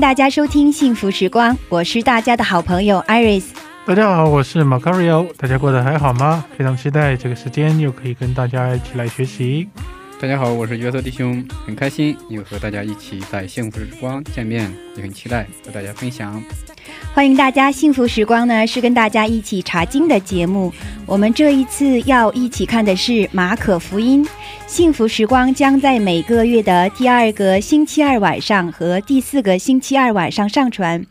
迎大家收听《幸福时光》，我是大家的好朋友 Iris。大家好，我是 Macario，大家过得还好吗？非常期待这个时间又可以跟大家一起来学习。大家好，我是约瑟弟兄，很开心又和大家一起在幸福时光见面，也很期待和大家分享。欢迎大家，《幸福时光》呢是跟大家一起查经的节目。我们这一次要一起看的是马可福音。幸福时光将在每个月的第二个星期二晚上和第四个星期二晚上上传。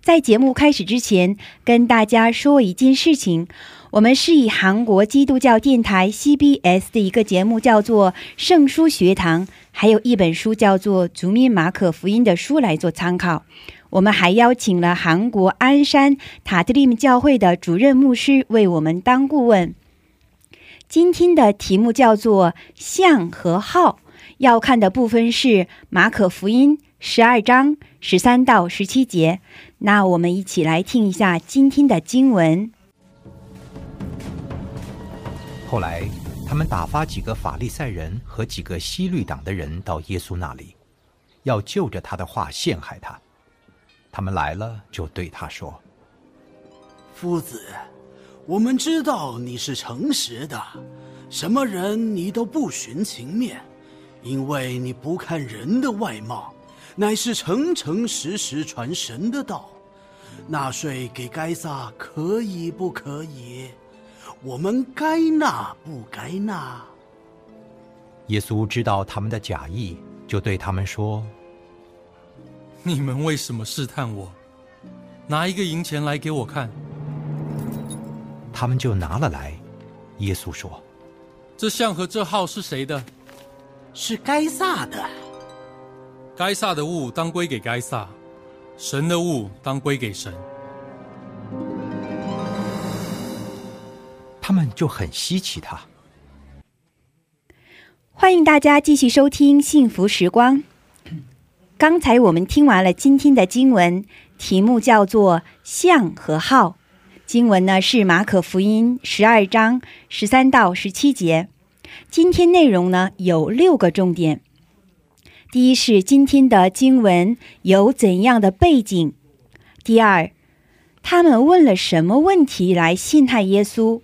在节目开始之前，跟大家说一件事情。我们是以韩国基督教电台 CBS 的一个节目叫做《圣书学堂》，还有一本书叫做《族民马可福音》的书来做参考。我们还邀请了韩国鞍山塔特利姆教会的主任牧师为我们当顾问。今天的题目叫做“像和号”，要看的部分是马可福音十二章十三到十七节。那我们一起来听一下今天的经文。后来，他们打发几个法利赛人和几个西律党的人到耶稣那里，要就着他的话陷害他。他们来了，就对他说夫子，我们知道你是诚实的，什么人你都不寻情面，因为你不看人的外貌，乃是诚诚实实传神的道。纳税给该撒可以不可以？我们该纳不该纳？：“耶稣知道他们的假意，就对他们说你们为什么试探我？拿一个银钱来给我看。：‘他们就拿了来。’耶稣说这像和这号是谁的？是该撒的。该撒的物当归给该撒，神的物当归给神。：‘他们就很稀奇他。’欢迎大家继续收听《幸福时光》。刚才我们听完了今天的经文，题目叫做“像和号”。经文呢是马可福音十二章十三到十七节。今天内容呢有六个重点。第一是今天的经文有怎样的背景？第二，他们问了什么问题来陷害耶稣？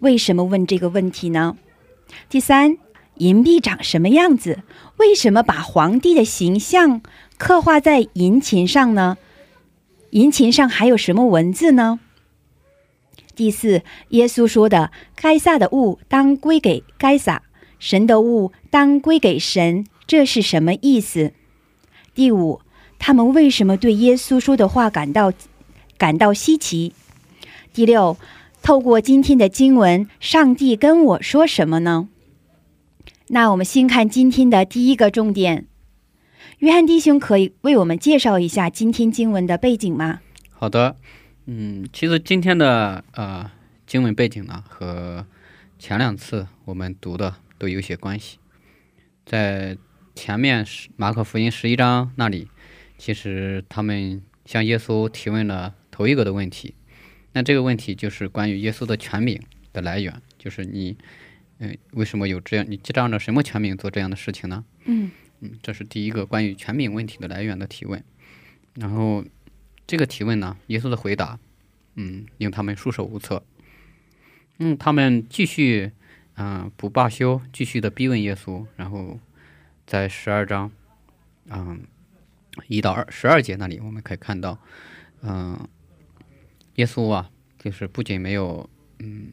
为什么问这个问题呢？第三，银币长什么样子？为什么把皇帝的形象刻画在银琴上呢？银琴上还有什么文字呢？第四，耶稣说的“该撒的物当归给该撒，神的物当归给神”，这是什么意思？第五，他们为什么对耶稣说的话感到感到稀奇？第六，透过今天的经文，上帝跟我说什么呢？那我们先看今天的第一个重点。约翰弟兄可以为我们介绍一下今天经文的背景吗？好的，嗯，其实今天的呃经文背景呢，和前两次我们读的都有些关系。在前面十马可福音十一章那里，其实他们向耶稣提问了头一个的问题。那这个问题就是关于耶稣的权柄的来源，就是你，嗯、为什么有这样？你记账着什么权柄做这样的事情呢？嗯嗯，这是第一个关于权柄问题的来源的提问。然后这个提问呢，耶稣的回答，嗯，令他们束手无策。嗯，他们继续，嗯、不罢休，继续的逼问耶稣。然后在十二章，嗯，一到二十二节那里，我们可以看到，嗯、耶稣啊，就是不仅没有，嗯，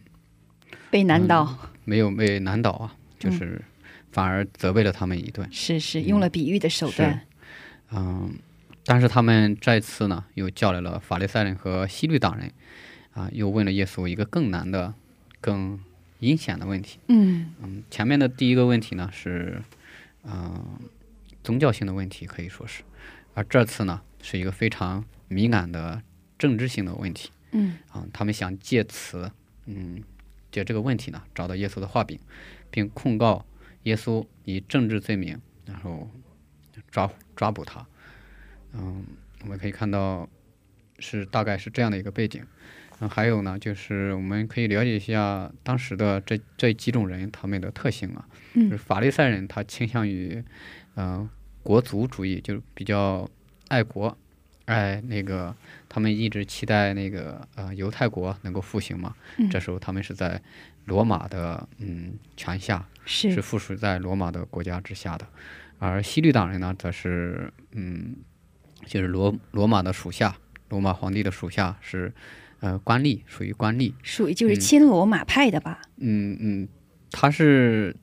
被难倒，没有被难倒啊，就嗯是反而责备了他们一顿。是是用了比喻的手段，嗯，但是他们这次呢，又叫来了法利赛人和西律党人，啊，又问了耶稣一个更难的、更阴险的问题。嗯嗯，前面的第一个问题呢是，嗯、宗教性的问题可以说是，而这次呢是一个非常敏感的政治性的问题。嗯啊，他们想借此，嗯，借这个问题呢，找到耶稣的画饼，并控告耶稣以政治罪名，然后抓抓捕他。嗯，我们可以看到是大概是这样的一个背景。嗯，还有呢，就是我们可以了解一下当时的这这几种人他们的特性啊。嗯就是法利赛人他倾向于，呃，国族主义，就是比较爱国，爱那个他们一直期待那个呃犹太国能够复兴嘛。嗯这时候他们是在罗马的嗯权下，是是附属在罗马的国家之下的，而西律党人呢，则是嗯，就是罗罗马的属下，罗马皇帝的属下是呃官吏，属于官吏。属于就是嗯亲罗马派的吧？嗯嗯，他是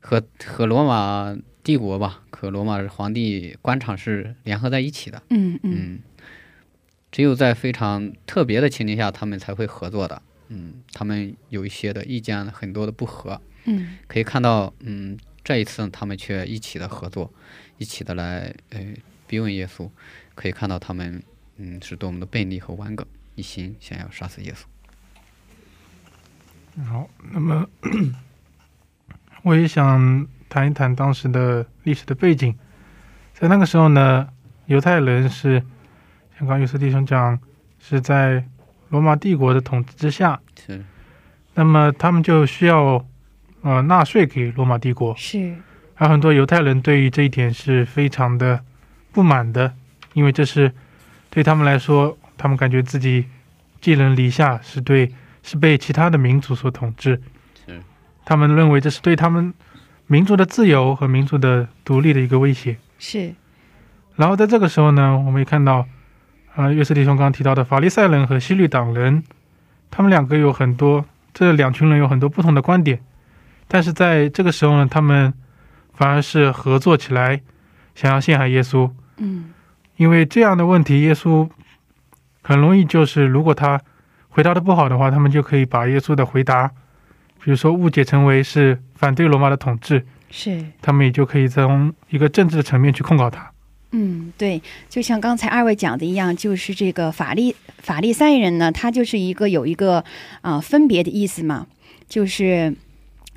和和罗马帝国吧，和罗马皇帝官场是联合在一起的。嗯嗯嗯，只有在非常特别的情境下，他们才会合作的。嗯，他们有一些的意见很多的不合，嗯可以看到，嗯，这一次他们却一起的合作，一起的来呃逼问耶稣，可以看到他们嗯是多么的悖逆和顽梗，一心想要杀死耶稣。好，那么 我也想谈一谈当时的历史的背景。在那个时候呢，犹太人是像刚刚约瑟弟兄讲，是在罗马帝国的统治之下，是，那么他们就需要呃纳税给罗马帝国，是。而很多犹太人对于这一点是非常的不满的，因为这是对他们来说，他们感觉自己寄人篱下，是对是被其他的民族所统治。是，他们认为这是对他们民族的自由和民族的独立的一个威胁。是然后在这个时候呢，我们也看到，呃，约瑟弟兄刚刚提到的法利赛人和西律党人，他们两个有很多这两群人有很多不同的观点，但是在这个时候呢，他们反而是合作起来，想要陷害耶稣。嗯因为这样的问题，耶稣很容易就是，如果他回答的不好的话，他们就可以把耶稣的回答，比如说误解成为是反对罗马的统治，是他们也就可以从一个政治的层面去控告他。嗯，对，就像刚才二位讲的一样，就是这个法利法利赛人呢，他就是一个有一个啊、分别的意思嘛，就是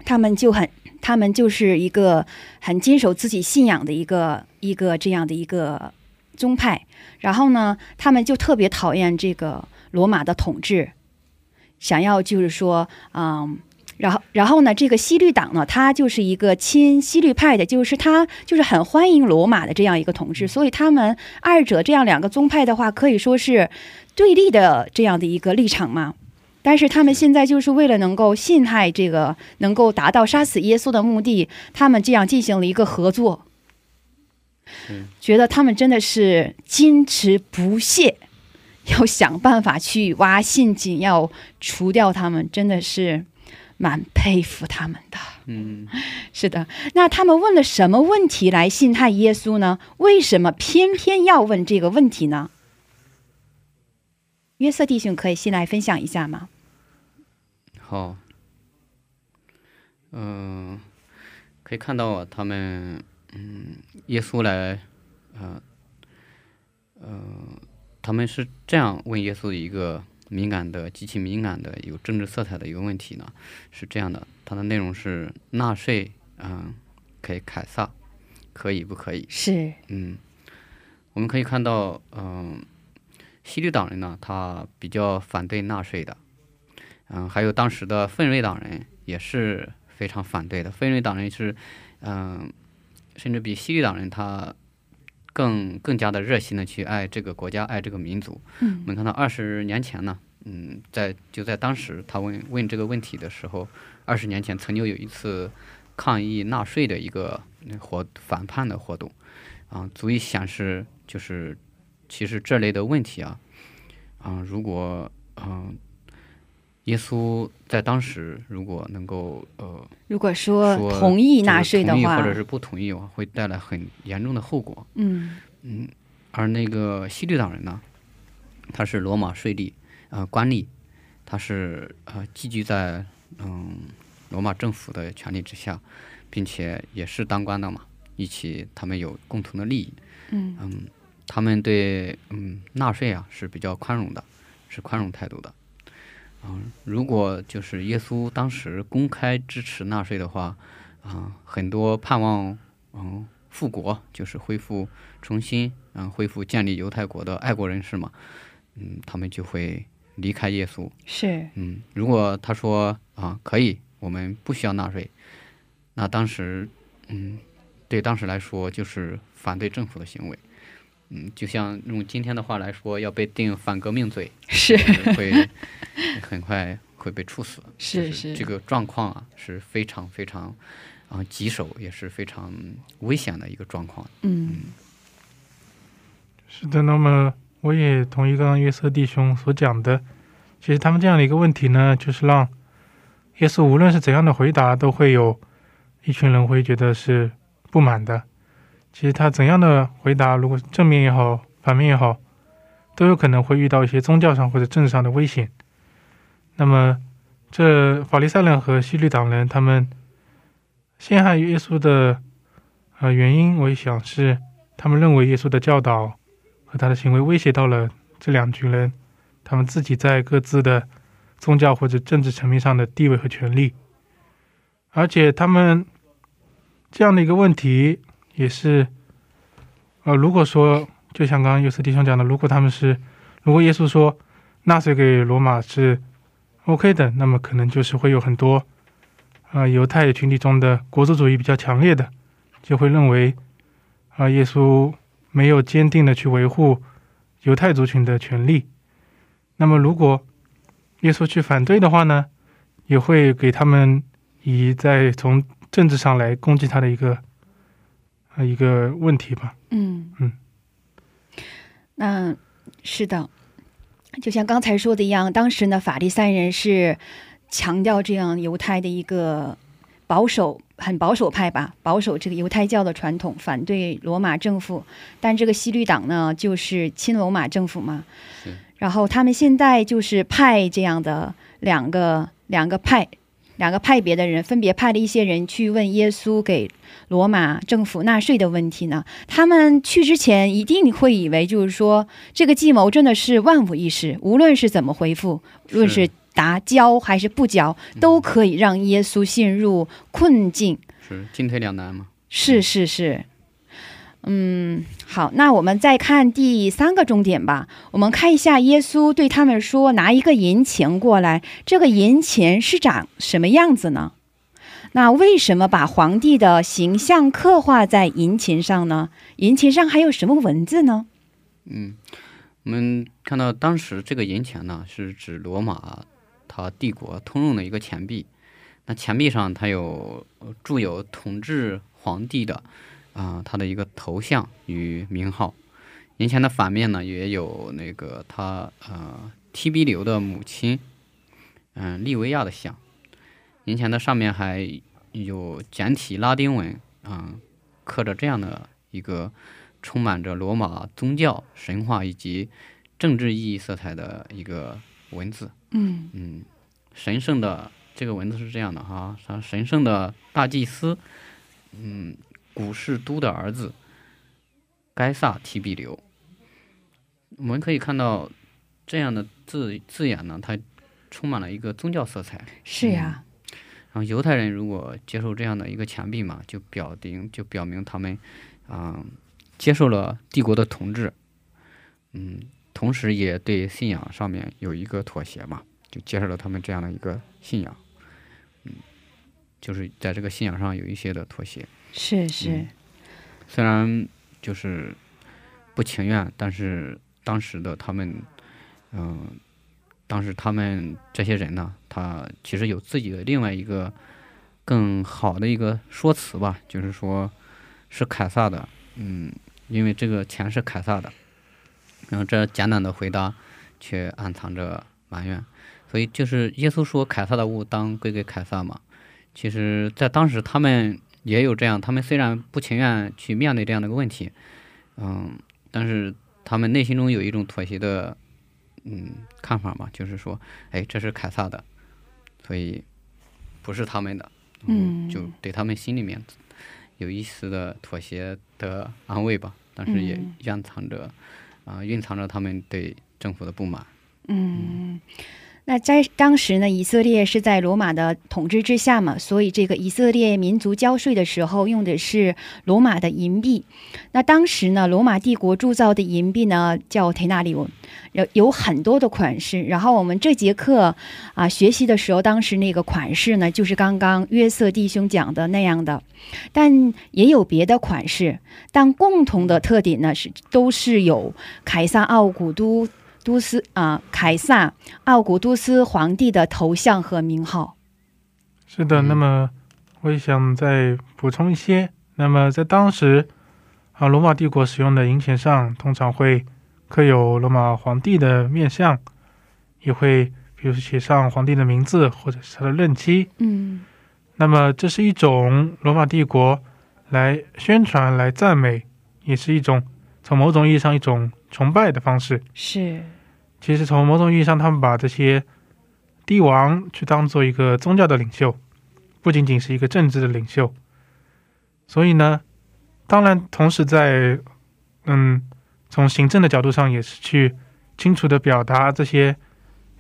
他们就很，他们就是一个很坚守自己信仰的一个一个这样的一个宗派，然后呢，他们就特别讨厌这个罗马的统治，想要就是说，嗯。然后，然后呢？这个西律党呢，他就是一个亲西律派的，就是他就是很欢迎罗马的这样一个统治，所以他们二者这样两个宗派的话，可以说是对立的这样的一个立场嘛。但是他们现在就是为了能够陷害这个，能够达到杀死耶稣的目的，他们这样进行了一个合作。嗯觉得他们真的是坚持不懈，要想办法去挖陷阱，要除掉他们，真的是蛮佩服他们的。嗯，是的，那他们问了什么问题来陷害耶稣呢？为什么偏偏要问这个问题呢？约瑟弟兄可以先来分享一下吗？好，嗯、可以看到啊他们，嗯，耶稣来，呃，呃，他们是这样问耶稣的一个敏感的、极其敏感的、有政治色彩的一个问题呢，是这样的，它的内容是纳税，嗯、给凯撒可以不可以？是，嗯，我们可以看到，嗯、西律党人呢，他比较反对纳税的，嗯、还有当时的奋锐党人也是非常反对的。奋锐党人是，嗯、甚至比西律党人他更更加的热心的去爱这个国家，爱这个民族。嗯我们看到二十年前呢，嗯，在就在当时他问问这个问题的时候，二十年前曾经有一次抗议纳税的一个呃活反叛的活动，啊，足以显示就是其实这类的问题啊，啊，如果嗯、耶稣在当时如果能够呃如果说说同意纳税的话或，者是不同意的话，会带来很严重的后果。嗯嗯，而那个西律党人呢，他是罗马税吏呃官吏，他是呃寄居在嗯罗马政府的权力之下，并且也是当官的嘛，一起他们有共同的利益。嗯嗯，他们对嗯纳税啊是比较宽容的，是宽容态度的。嗯，如果就是耶稣当时公开支持纳税的话，啊、很多盼望嗯复国，就是恢复重新嗯恢复建立犹太国的爱国人士嘛，嗯，他们就会离开耶稣。是嗯，如果他说啊可以，我们不需要纳税，那当时嗯对当时来说就是反对政府的行为。嗯，就像用今天的话来说，要被定反革命罪，是就是会很快会被处死。是就是这个状况啊是非常非常啊棘手，也是非常危险的一个状况。嗯是的，那么我也同意刚刚约瑟弟兄所讲的，其实他们这样的一个问题呢，就是让耶稣无论是怎样的回答，都会有一群人会觉得是不满的。其实他怎样的回答，如果正面也好，反面也好，都有可能会遇到一些宗教上或者政治上的危险。那么，这法利赛人和希律党人他们陷害耶稣的呃原因，我想是他们认为耶稣的教导和他的行为威胁到了这两群人，他们自己在各自的宗教或者政治层面上的地位和权利，而且他们这样的一个问题也是，呃，如果说就像刚刚有斯弟兄讲的，如果他们是，如果耶稣说纳税给罗马是 OK 的，那么可能就是会有很多，呃，犹太群体中的国族主义比较强烈的，就会认为，啊、耶稣没有坚定的去维护犹太族群的权利。那么，如果耶稣去反对的话呢，也会给他们以在从政治上来攻击他的一个呃一个问题吧。嗯嗯，那是的，就像刚才说的一样，当时呢，法利赛人是强调这样犹太的一个保守，很保守派吧，保守这个犹太教的传统，反对罗马政府。但这个西律党呢，就是亲罗马政府嘛是。然后他们现在就是派这样的两个两个派。两个派别的人分别派了一些人去问耶稣给罗马政府纳税的问题呢。他们去之前一定会以为，就是说这个计谋真的是万无一失，无论是怎么回复，无论是答交还是不交，都可以让耶稣陷入困境。是进退两难吗。是是是，嗯，好，那我们再看第三个重点吧。我们看一下耶稣对他们说：“拿一个银钱过来。”这个银钱是长什么样子呢？那为什么把皇帝的形象刻画在银钱上呢？银钱上还有什么文字呢？嗯，我们看到当时这个银钱呢，是指罗马它帝国通用的一个钱币。那钱币上它有铸有统治皇帝的啊、他的一个头像与名号。银钱的反面呢，也有那个他呃提比留的母亲，嗯、利维亚的像。银钱的上面还有简体拉丁文，啊、刻着这样的一个充满着罗马宗教、神话以及政治意义色彩的一个文字。嗯嗯，神圣的这个文字是这样的哈，它神圣的大祭司，嗯，古士都的儿子该萨提比留。我们可以看到这样的字字眼呢，它充满了一个宗教色彩。是呀，然后犹太人如果接受这样的一个钱币嘛，就表明就表明他们啊、接受了帝国的统治，嗯，同时也对信仰上面有一个妥协嘛，就接受了他们这样的一个信仰，嗯，就是在这个信仰上有一些的妥协，是是，虽然就是不情愿，但是当时的他们，嗯、当时他们这些人呢，他其实有自己的另外一个更好的一个说辞吧，就是说是凯撒的，嗯，因为这个钱是凯撒的，然后这简短的回答却暗藏着埋怨。所以就是耶稣说凯撒的物当归给凯撒嘛。其实，在当时他们也有这样，他们虽然不情愿去面对这样的一个问题，嗯，但是他们内心中有一种妥协的，嗯，看法嘛，就是说，哎，这是凯撒的，所以不是他们的，嗯。就对他们心里面有一丝的妥协的安慰吧，但是也嗯。蕴藏着啊、蕴藏着他们对政府的不满。嗯，那在当时呢，以色列是在罗马的统治之下嘛，所以这个以色列民族交税的时候用的是罗马的银币。那当时呢，罗马帝国铸造的银币呢叫忒纳里翁，有有很多的款式。然后我们这节课啊学习的时候，当时那个款式呢，就是刚刚约瑟弟兄讲的那样的，但也有别的款式，但共同的特点呢是都是有凯撒奥古都。都斯啊、凯撒奥古都斯皇帝的头像和名号。是的，嗯那么我也想再补充一些。那么在当时啊，罗马帝国使用的银钱上通常会刻有罗马皇帝的面相，也会比如写上皇帝的名字或者是他的任期。嗯那么这是一种罗马帝国来宣传、来赞美，也是一种从某种意义上一种崇拜的方式。是，其实从某种意义上，他们把这些帝王去当做一个宗教的领袖，不仅仅是一个政治的领袖。所以呢，当然同时在嗯，从行政的角度上，也是去清楚的表达这些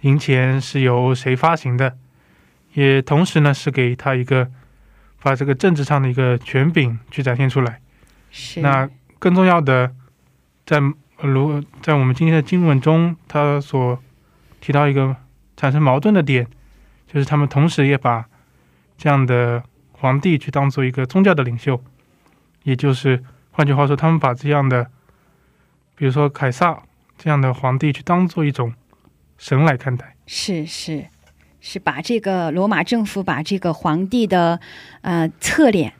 银钱是由谁发行的，也同时呢是给他一个把这个政治上的一个权柄去展现出来。是那更重要的，在呃如在我们今天的经文中，他所提到一个产生矛盾的点，就是他们同时也把这样的皇帝去当做一个宗教的领袖，也就是换句话说，他们把这样的，比如说凯撒这样的皇帝去当做一种神来看待。是是是把这个罗马政府把这个皇帝的呃侧脸。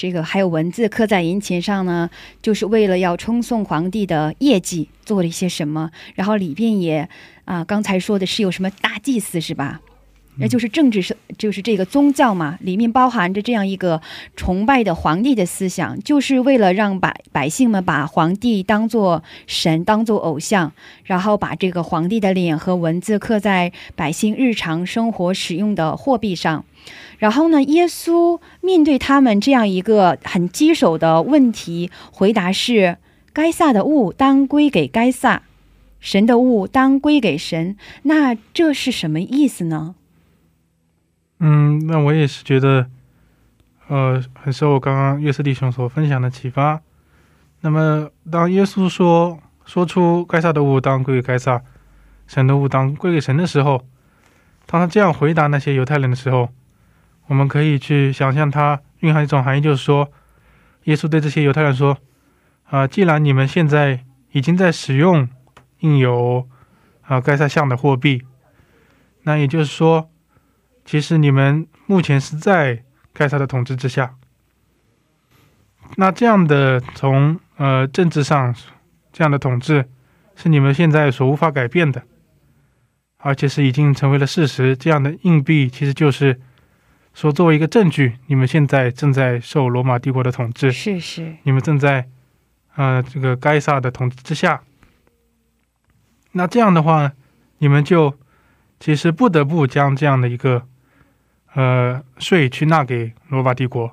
这个还有文字刻在银钱上呢，就是为了要称颂皇帝的业绩做了一些什么，然后里边也啊、刚才说的是有什么大祭祀是吧？那就是政治是就是这个宗教嘛，里面包含着这样一个崇拜的皇帝的思想，就是为了让百百姓们把皇帝当做神，当做偶像，然后把这个皇帝的脸和文字刻在百姓日常生活使用的货币上。然后呢，耶稣面对他们这样一个很棘手的问题，回答是：该撒的物当归给该撒，神的物当归给神。那这是什么意思呢？嗯，那我也是觉得，呃，很受我刚刚约瑟弟兄所分享的启发。那么，当耶稣说说出该撒的物当归给该撒，神的物当归给神的时候，当他这样回答那些犹太人的时候，我们可以去想象它蕴含一种含义，就是说，耶稣对这些犹太人说：“啊、既然你们现在已经在使用印有啊该撒像的货币，那也就是说。”其实你们目前是在该撒的统治之下。那这样的从呃政治上这样的统治是你们现在所无法改变的，而且是已经成为了事实。这样的硬币其实就是说作为一个证据，你们现在正在受罗马帝国的统治，是是，你们正在呃这个该萨的统治之下。那这样的话，你们就其实不得不将这样的一个呃税去纳给罗马帝国。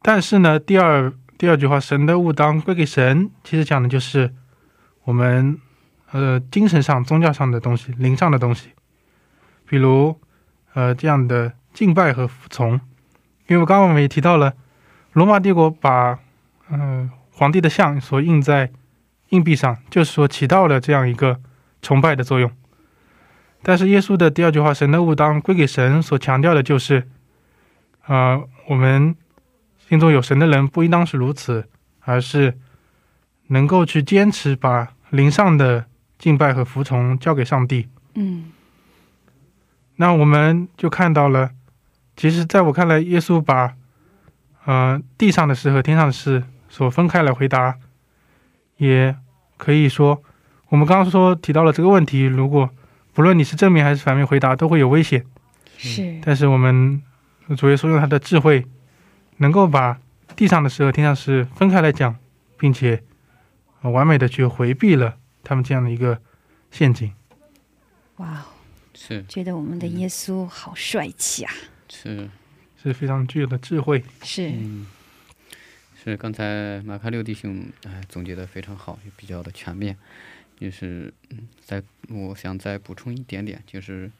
但是呢，第二第二句话，神的物当归给神，其实讲的就是我们呃精神上、宗教上的东西、灵上的东西，比如呃这样的敬拜和服从。因为刚刚我们也提到了，罗马帝国把呃皇帝的像所印在硬币上，就是说起到了这样一个崇拜的作用。但是耶稣的第二句话“神的物当归给神”所强调的就是，呃，我们心中有神的人不应当是如此，而是能够去坚持把灵上的敬拜和服从交给上帝。嗯那我们就看到了，其实在我看来，耶稣把呃地上的事和天上的事所分开来回答，也可以说，我们刚刚说提到了这个问题，如果不论你是正面还是反面回答，都会有危险。是但是我们主耶稣用他的智慧，能够把地上的事和天上的事分开来讲，并且、呃完美的去回避了他们这样的一个陷阱。哇哦，是觉得我们的耶稣好帅气啊！是是非常具有的智慧。是，嗯，是刚才马卡六弟兄哎总结的非常好，也比较的全面。就是嗯，再我想再补充一点点，就是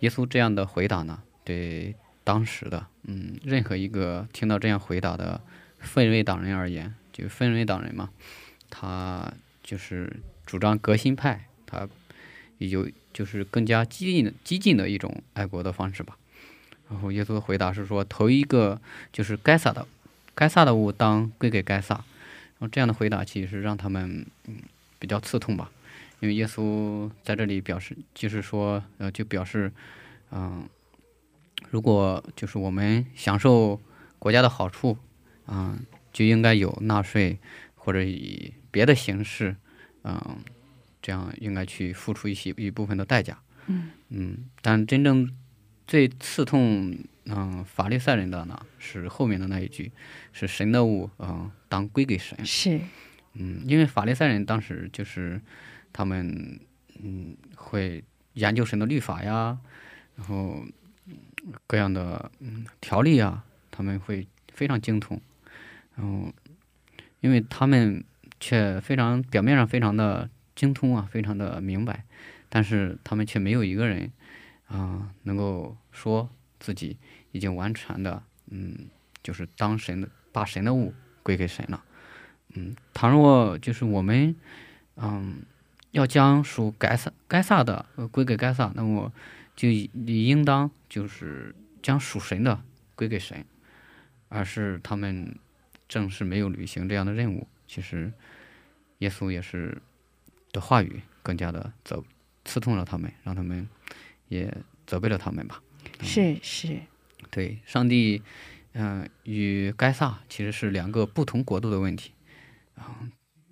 耶稣这样的回答呢，对当时的嗯任何一个听到这样回答的氛围党人而言，就氛围党人嘛，他就是主张革新派，他有就是更加激进的激进的一种爱国的方式吧。然后耶稣的回答是说，头一个就是该撒的，该撒的物当归给该撒。然后这样的回答其实让他们嗯比较刺痛吧，因为耶稣在这里表示就是说呃就表示嗯、如果就是我们享受国家的好处，嗯、就应该有纳税或者以别的形式，嗯、这样应该去付出一些一部分的代价。嗯嗯，但真正最刺痛嗯、法利赛人的呢，是后面的那一句，是神的物嗯、当归给神。是，嗯，因为法利赛人当时就是他们嗯会研究神的律法呀，然后各样的嗯条例啊，他们会非常精通，然后因为他们却非常表面上非常的精通啊，非常的明白，但是他们却没有一个人啊、能够说自己已经完全的嗯就是当神的把神的物归给神了。嗯，倘若就是我们，嗯，要将属该撒该撒的归给该撒，那么就理应当就是将属神的归给神，而是他们正是没有履行这样的任务。其实，耶稣也是的话语更加的责刺痛了他们，让他们也责备了他们吧。是是，对，上帝，嗯、与该撒其实是两个不同国度的问题。啊、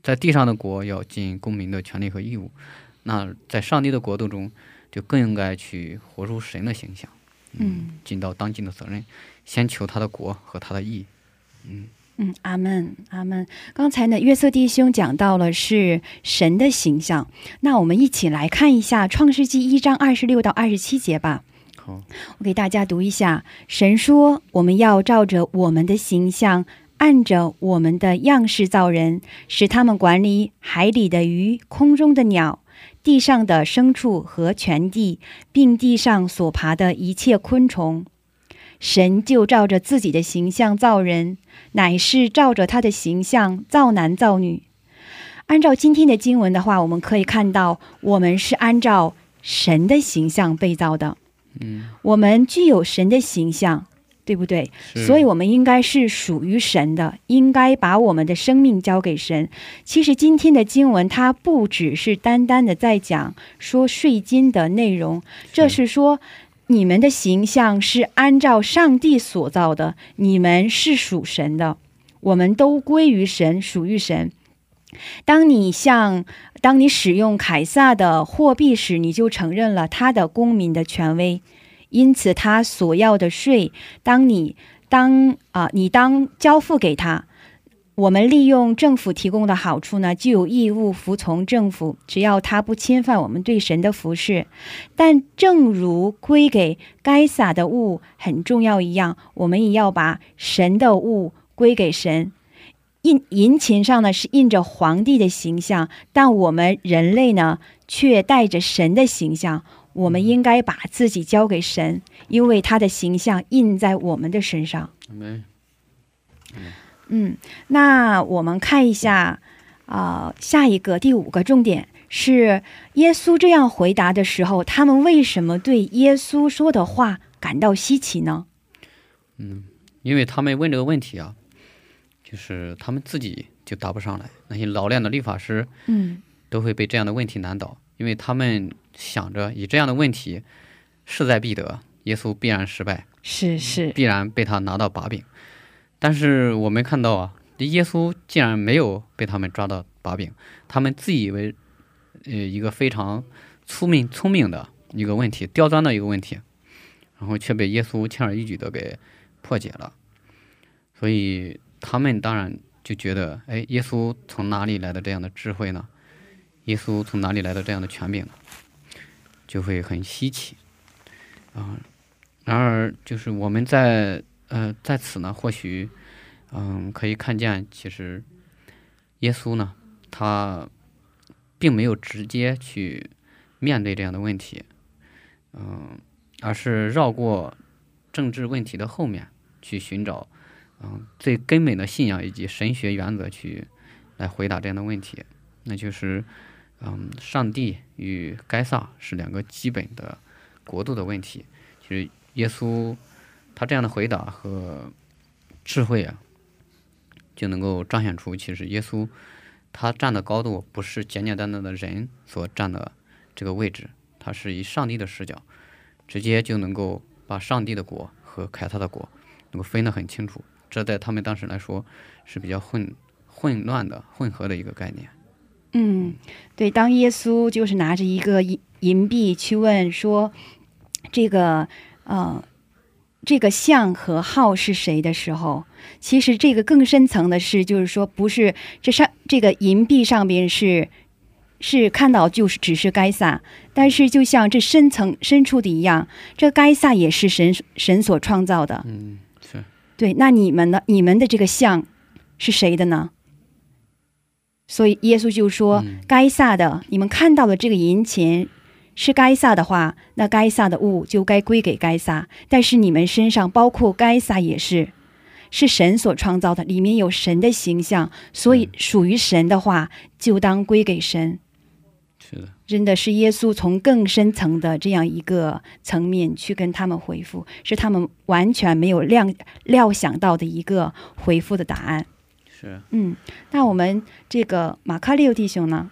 在地上的国要尽公民的权利和义务，那在上帝的国度中，就更应该去活出神的形象，嗯尽到当尽的责任，先求他的国和他的义。嗯，阿门阿门。刚才呢，约瑟弟兄讲到了是神的形象，那我们一起来看一下《创世纪》一章二十六到二十七节吧。好，我给大家读一下：神说，我们要照着我们的形象，按着我们的样式造人，使他们管理海里的鱼、空中的鸟、地上的牲畜和全地，并地上所爬的一切昆虫。神就照着自己的形象造人，乃是照着他的形象造男造女。按照今天的经文的话，我们可以看到，我们是按照神的形象被造的。嗯，我们具有神的形象，对不对？所以，我们应该是属于神的，应该把我们的生命交给神。其实，今天的经文它不只是单单的在讲说税金的内容，这是说你们的形象是按照上帝所造的，你们是属神的，我们都归于神，属于神。当你向当你使用凯撒的货币时，你就承认了他的公民的权威，因此他所要的税，当你当啊、你当交付给他。我们利用政府提供的好处呢，就有义务服从政府，只要他不侵犯我们对神的服侍。但正如归给该撒的物很重要一样，我们也要把神的物归给神。印银钱上呢是印着皇帝的形象，但我们人类呢却带着神的形象。我们应该把自己交给神，因为他的形象印在我们的身上。嗯，那我们看一下，啊、下一个第五个重点是耶稣这样回答的时候，他们为什么对耶稣说的话感到稀奇呢？嗯因为他们问这个问题啊，就是他们自己就答不上来，那些老练的律法师嗯都会被这样的问题难倒，因为他们想着以这样的问题势在必得，耶稣必然失败，是是，必然被他拿到把柄。但是我们看到啊，耶稣竟然没有被他们抓到把柄，他们自以为呃一个非常聪明聪明的一个问题，刁钻的一个问题，然后却被耶稣轻而易举的给破解了。所以他们当然就觉得，哎，耶稣从哪里来的这样的智慧呢？耶稣从哪里来的这样的权柄呢？就会很稀奇啊。然而，就是我们在呃在此呢，或许嗯可以看见，其实耶稣呢，他并没有直接去面对这样的问题，嗯，而是绕过政治问题的后面去寻找嗯最根本的信仰以及神学原则去来回答这样的问题，那就是嗯，上帝与该撒是两个基本的国度的问题，其实。耶稣，他这样的回答和智慧啊，就能够彰显出，其实耶稣他站的高度不是简简单单的人所站的这个位置，他是以上帝的视角，直接就能够把上帝的国和凯撒的国能够分得很清楚。这在他们当时来说是比较混混乱的、混合的一个概念。嗯，对，当耶稣就是拿着一个银银币去问说这个。呃，这个像和号是谁的时候，其实这个更深层的是，就是说，不是这上这个银币上边是是看到就是只是该撒，但是就像这深层深处的一样，这该撒也是神神所创造的。嗯，是对。那你们呢？你们的这个像是谁的呢？所以耶稣就说：“该撒的，你们看到的这个银钱。”是该撒的话，那该撒的物就该归给该撒。但是你们身上包括该撒也是，是神所创造的，里面有神的形象，所以属于神的话就当归给神。是的，真的是耶稣从更深层的这样一个层面去跟他们回复，是他们完全没有料料想到的一个回复的答案。是，嗯，那我们这个马卡利欧弟兄呢？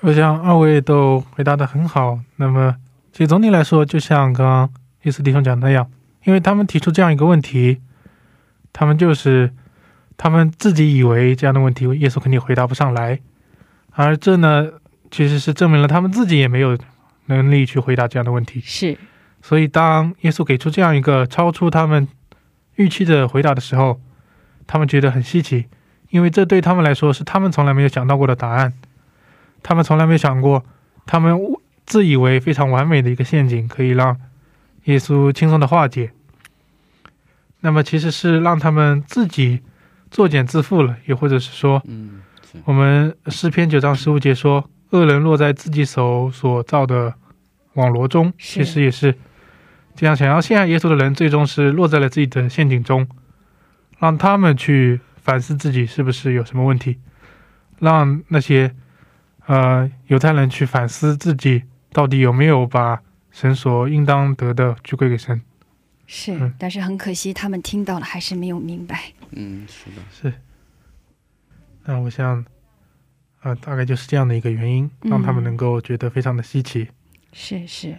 我想二位都回答的很好。那么，其实总体来说，就像刚刚伊斯弟兄讲那样，因为他们提出这样一个问题，他们就是他们自己以为这样的问题耶稣肯定回答不上来，而这呢，其实是证明了他们自己也没有能力去回答这样的问题。是，所以当耶稣给出这样一个超出他们预期的回答的时候，他们觉得很稀奇，因为这对他们来说是他们从来没有想到过的答案。他们从来没想过，他们自以为非常完美的一个陷阱可以让耶稣轻松的化解。那么其实是让他们自己作茧自缚了，也或者是说，嗯，我们诗篇九章十五节说，恶人落在自己手所造的网罗中，其实也是这样，想要陷害耶稣的人，最终是落在了自己的陷阱中，让他们去反思自己是不是有什么问题，让那些。呃，犹太人去反思自己到底有没有把神所应当得的去归给神，是，但是很可惜，他们听到了还是没有明白。嗯，是的，是。那我想，呃，大概就是这样的一个原因，让他们能够觉得非常的稀奇。是是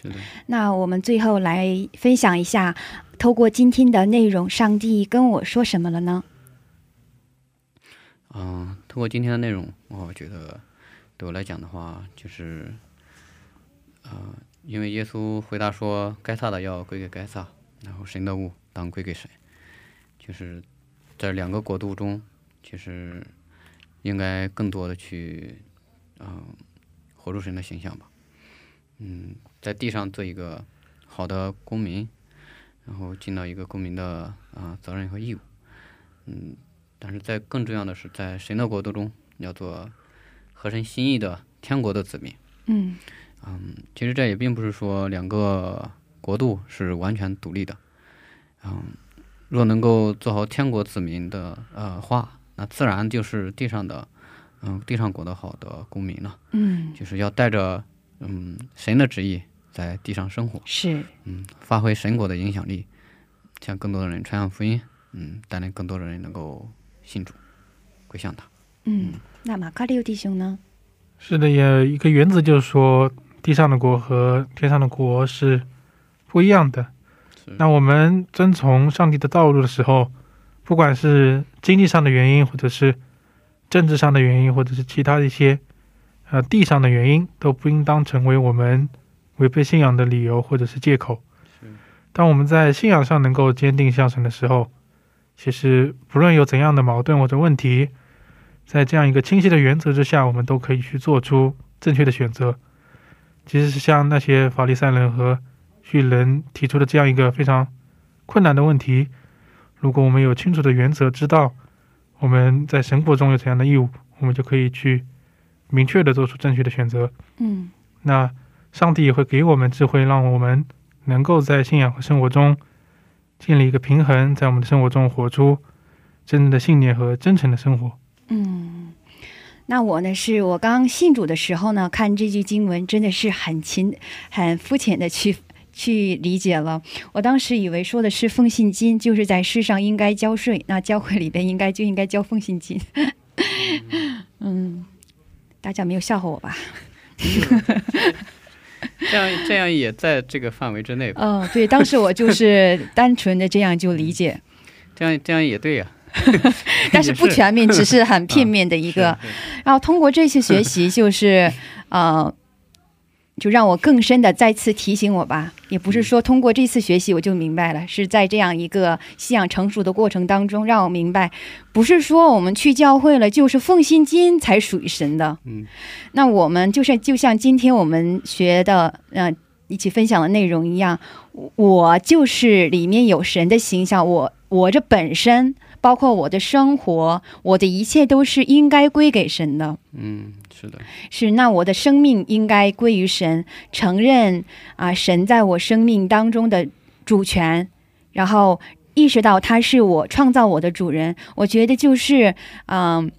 是的。那我们最后来分享一下，透过今天的内容，上帝跟我说什么了呢？嗯，通过今天的内容，我觉得对我来讲的话，就是，呃，因为耶稣回答说，该撒的要归给该撒，然后神的物当归给神，就是在两个国度中，其实应该更多的去，嗯，活出神的形象吧。嗯，在地上做一个好的公民，然后尽到一个公民的啊责任和义务。嗯。但是在更重要的是，在神的国度中，要做合神心意的天国的子民。嗯嗯，其实这也并不是说两个国度是完全独立的。嗯，若能够做好天国子民的呃话，那自然就是地上的嗯地上国的好的公民了。嗯，就是要带着嗯神的旨意在地上生活。是。嗯，发挥神国的影响力，向更多的人传扬福音。嗯，带领更多的人能够。信主，归向他。嗯，那马卡利欧弟兄呢？是的，也一个原则就是说，地上的国和天上的国是不一样的。那我们遵从上帝的道路的时候，不管是经济上的原因，或者是政治上的原因，或者是其他一些呃地上的原因，都不应当成为我们违背信仰的理由或者是借口。当我们在信仰上能够坚定向神的时候，其实不论有怎样的矛盾或者问题，在这样一个清晰的原则之下，我们都可以去做出正确的选择。即使是像那些法利赛人和叙人提出的这样一个非常困难的问题，如果我们有清楚的原则，知道我们在神国中有怎样的义务，我们就可以去明确的做出正确的选择。嗯那上帝也会给我们智慧，让我们能够在信仰和生活中建立一个平衡，在我们的生活中活出真正的信念和真诚的生活。嗯。那我呢？是我刚信主的时候呢，看这句经文真的是很勤、很肤浅的去去理解了。我当时以为说的是奉献金，就是在世上应该交税，那教会里边应该就应该交奉献金。嗯，大家没有笑话我吧？这样这样也在这个范围之内吧？嗯，对，当时我就是单纯的这样就理解，这样这样也对呀、但是不全面，只是很片面的一个。然后通过这次学习，就是呃，就让我更深的再次提醒我吧，也不是说通过这次学习我就明白了，是在这样一个信仰成熟的过程当中，让我明白，不是说我们去教会了就是奉献金才属于神的。嗯，那我们就是就像今天我们学的，嗯、一起分享的内容一样，我就是里面有神的形象，我我这本身。包括我的生活，我的一切都是应该归给神的。嗯，是的，是，那我的生命应该归于神，承认啊、神在我生命当中的主权，然后意识到他是我创造我的主人。我觉得就是嗯、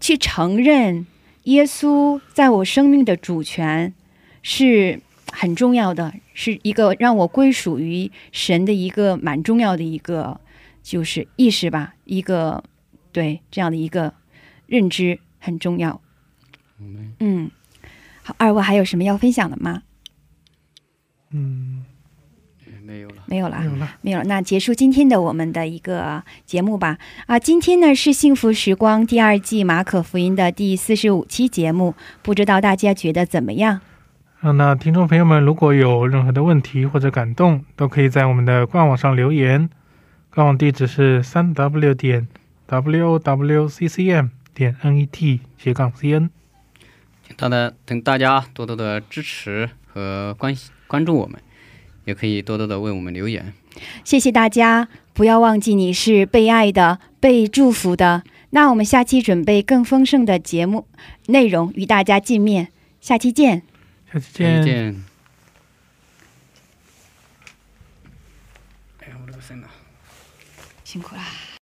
去承认耶稣在我生命的主权是很重要的，是一个让我归属于神的一个蛮重要的一个就是意识吧，一个对这样的一个认知很重要。嗯，好，二位还有什么要分享的吗？嗯，没有了。没有了没，有了。没有了。那结束今天的我们的一个节目吧。啊，今天呢是《幸福时光》第二季马可福音的第四十五期节目，不知道大家觉得怎么样？嗯，那听众朋友们，如果有任何的问题或者感动，都可以在我们的官网上留言。官网地址是三 w 点 w o w c c m 点 n e t 斜杠 c n。请大家等大家多多的支持和关心关注我们，也可以多多的为我们留言。谢谢大家，不要忘记你是被爱的、被祝福的。那我们下期准备更丰盛的节目内容与大家见面，下期见。下期再见。见。哎呀，我这个声呐。辛苦啦。